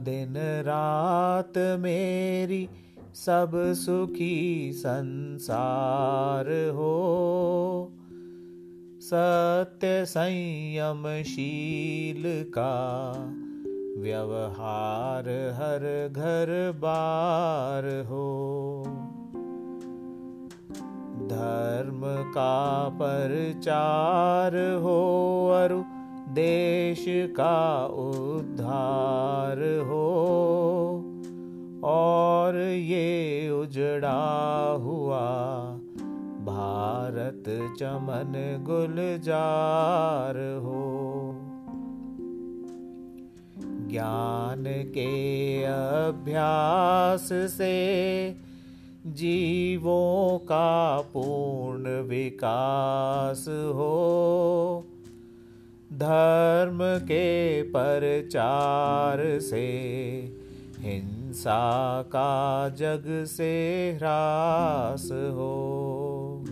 दिन रात मेरी सब सुखी संसार हो। सत्य संयम शील का व्यवहार हर घर बार हो। धर्म का प्रचार हो अरु देश का उद्धार हो और ये उजड़ा हुआ भारत चमन गुलजार हो। ज्ञान के अभ्यास से जीवों का पूर्ण विकास हो। धर्म के प्रचार से, हिंसा का जग से ह्रास हो।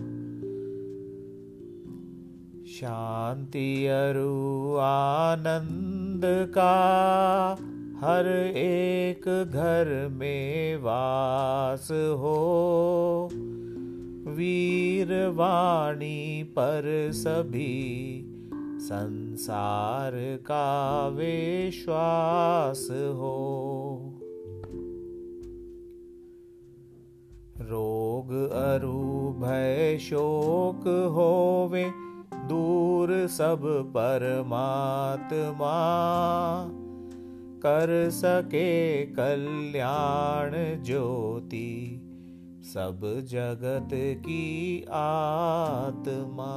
शांति अरु आनंद का हर एक घर में वास हो। वीर वाणी पर सभी संसार का विश्वास हो। रोग अरु भय शोक होवे, दूर सब परमात्मा। कर सके कल्याण ज्योति, सब जगत की आत्मा।